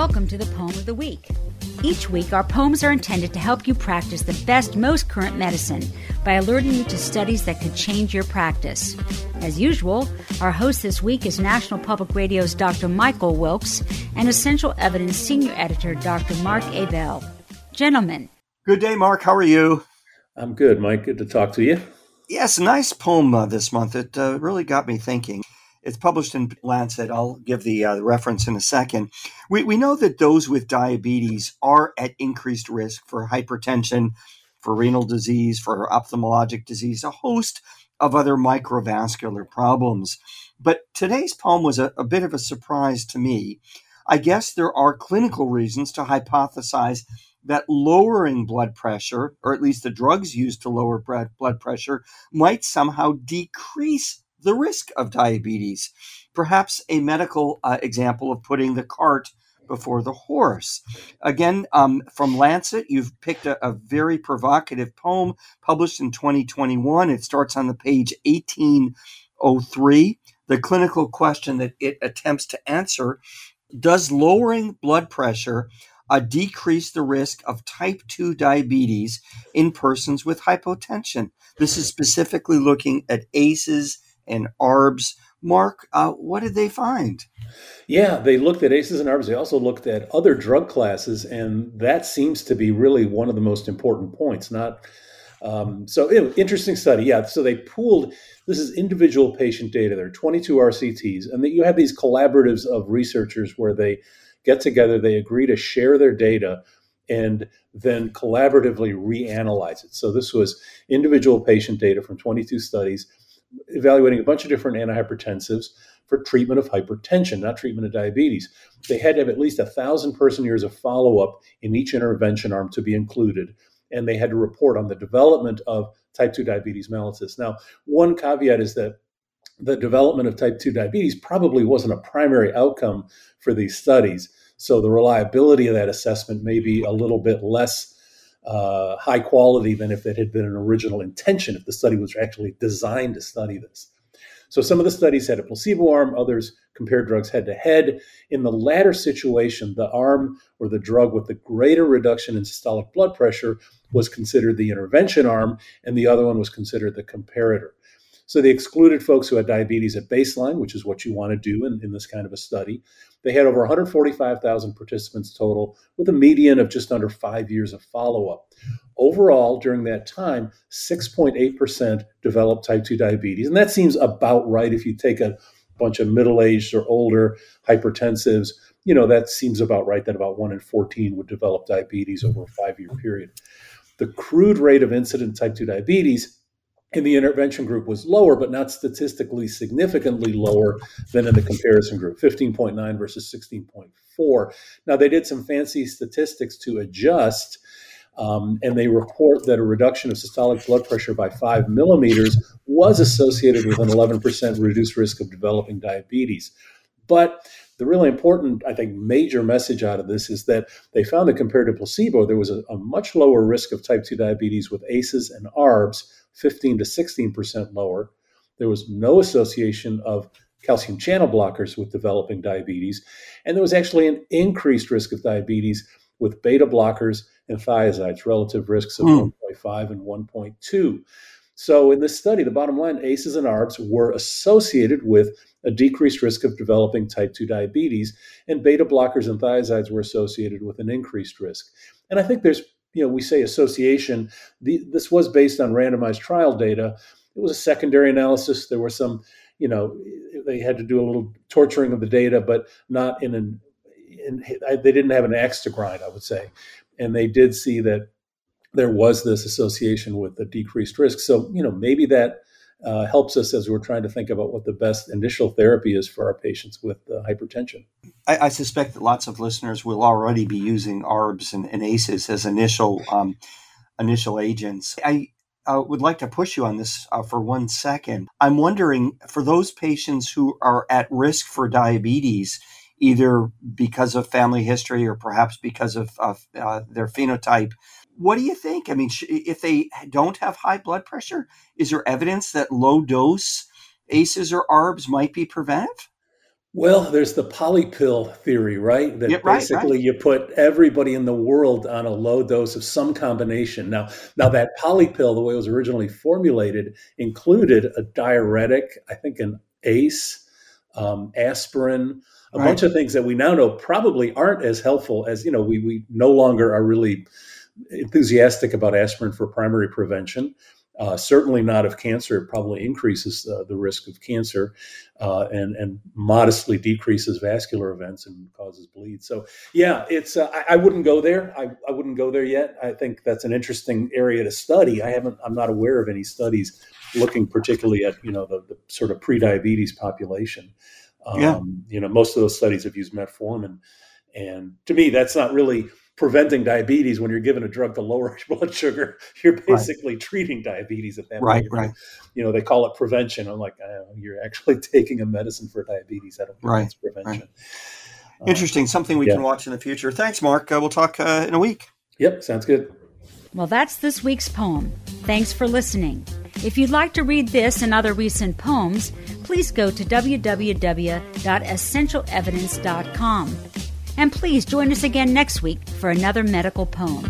Welcome to the Poem of the Week. Each week, our poems are intended to help you practice the best, most current medicine by alerting you to studies that could change your practice. As usual, our host this week is National Public Radio's Dr. Michael Wilkes and Essential Evidence Senior Editor Dr. Mark Ebell. Gentlemen. Good day, Mark. How are you? I'm good, Mike. Good to talk to you. Yes, nice poem uh, this month. It uh, really got me thinking. It's published in Lancet. I'll give the uh, reference in a second. We, we know that those with diabetes are at increased risk for hypertension, for renal disease, for ophthalmologic disease, a host of other microvascular problems. But today's poem was a, a bit of a surprise to me. I guess there are clinical reasons to hypothesize that lowering blood pressure, or at least the drugs used to lower blood pressure, might somehow decrease the risk of diabetes. Perhaps a medical uh, example of putting the cart before the horse. Again, um, from Lancet, you've picked a, a, very provocative poem published in 2021. It starts on the page 1803. The clinical question that it attempts to answer Does lowering blood pressure uh, decrease the risk of type 2 diabetes in persons with hypertension? This is specifically looking at ACEs and ARBs. Mark, uh, what did they find? Yeah, they looked at ACEs and ARBs. They also looked at other drug classes, and that seems to be really one of the most important points. Not um, so interesting study. Yeah, so they pooled. This is individual patient data. There are 22 RCTs, and that you have these collaboratives of researchers where they get together, they agree to share their data, and then collaboratively reanalyze it. So this was individual patient data from 22 studies evaluating a bunch of different antihypertensives for treatment of hypertension, not treatment of diabetes. They had to have at least a thousand person years of follow up in each intervention arm to be included, and they had to report on the development of type 2 diabetes mellitus. Now, one caveat is that the development of type 2 diabetes probably wasn't a primary outcome for these studies. So the reliability of that assessment may be a little bit less uh, high quality than if it had been an original intention, if the study was actually designed to study this. So some of the studies had a placebo arm, others compared drugs head to head. In the latter situation, the arm or the drug with the greater reduction in systolic blood pressure was considered the intervention arm, and the other one was considered the comparator. So they excluded folks who had diabetes at baseline, which is what you want to do in, in this kind of a study. They had over 145,000 participants total, with a median of just under five years of follow up. Overall, during that time, 6.8% developed type 2 diabetes. And that seems about right if you take a bunch of middle aged or older hypertensives. You know, that seems about right that about 1 in 14 would develop diabetes over a five year period. The crude rate of incident type 2 diabetes in the intervention group was lower, but not statistically significantly lower than in the comparison group 15.9 versus 16.4. Now, they did some fancy statistics to adjust, um, and they report that a reduction of systolic blood pressure by five millimeters was associated with an 11% reduced risk of developing diabetes. But the really important, I think, major message out of this is that they found that compared to placebo, there was a, a much lower risk of type 2 diabetes with ACEs and ARBs 15 to 16% lower. There was no association of calcium channel blockers with developing diabetes. And there was actually an increased risk of diabetes with beta blockers and thiazides, relative risks of mm. 1.5 and 1.2. So, in this study, the bottom line ACEs and ARBs were associated with a decreased risk of developing type 2 diabetes, and beta blockers and thiazides were associated with an increased risk. And I think there's you know, we say association. The, this was based on randomized trial data. It was a secondary analysis. There were some, you know, they had to do a little torturing of the data, but not in an. In, they didn't have an axe to grind, I would say, and they did see that there was this association with the decreased risk. So, you know, maybe that uh, helps us as we're trying to think about what the best initial therapy is for our patients with uh, hypertension. I, I, suspect that lots of listeners will already be using ARBs and, and ACEs as initial um, initial agents. I uh, would like to push you on this uh, for one second. I'm wondering for those patients who are at risk for diabetes, either because of family history or perhaps because of, of uh, their phenotype what do you think? I mean, if they don't have high blood pressure, is there evidence that low dose ACEs or ARBs might be preventive? Well, there's the polypill theory, right? That yep, right, basically right. you put everybody in the world on a low dose of some combination. Now, now that polypill, the way it was originally formulated, included a diuretic, I think an ACE, um, aspirin, a right. bunch of things that we now know probably aren't as helpful as you know. We we no longer are really enthusiastic about aspirin for primary prevention. Uh, certainly not of cancer. It probably increases uh, the risk of cancer uh, and, and modestly decreases vascular events and causes bleed. So, yeah, it's uh, I, I, wouldn't go there. I, I wouldn't go there yet. I think that's an interesting area to study. I haven't. I'm not aware of any studies looking particularly at you know the, the sort of pre-diabetes population. Um, yeah. You know, most of those studies have used metformin, and to me, that's not really preventing diabetes when you're given a drug to lower blood sugar you're basically right. treating diabetes at that right point. right. You know they call it prevention. I'm like oh, you're actually taking a medicine for diabetes. I don't think right. prevention. right. interesting. Something we yeah. can watch in the future. Thanks mark. Uh, we'll talk uh, in a week. Yep sounds good. Well that's this week's poem. Thanks for listening. If you'd like to read this and other recent poems please go to www.essentialevidence.com and please join us again next week for another medical poem.